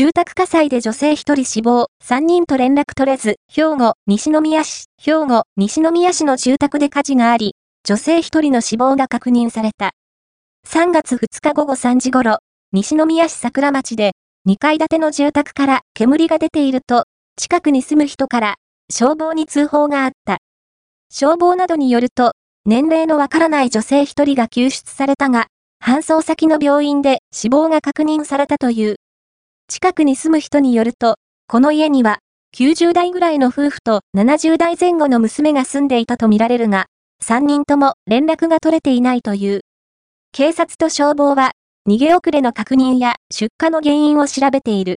住宅火災で女性1人死亡、3人と連絡取れず、兵庫、西宮市、兵庫、西宮市の住宅で火事があり、女性1人の死亡が確認された。3月2日午後3時頃、西宮市桜町で、2階建ての住宅から煙が出ていると、近くに住む人から消防に通報があった。消防などによると、年齢のわからない女性1人が救出されたが、搬送先の病院で死亡が確認されたという。近くに住む人によると、この家には、90代ぐらいの夫婦と70代前後の娘が住んでいたとみられるが、3人とも連絡が取れていないという。警察と消防は、逃げ遅れの確認や出火の原因を調べている。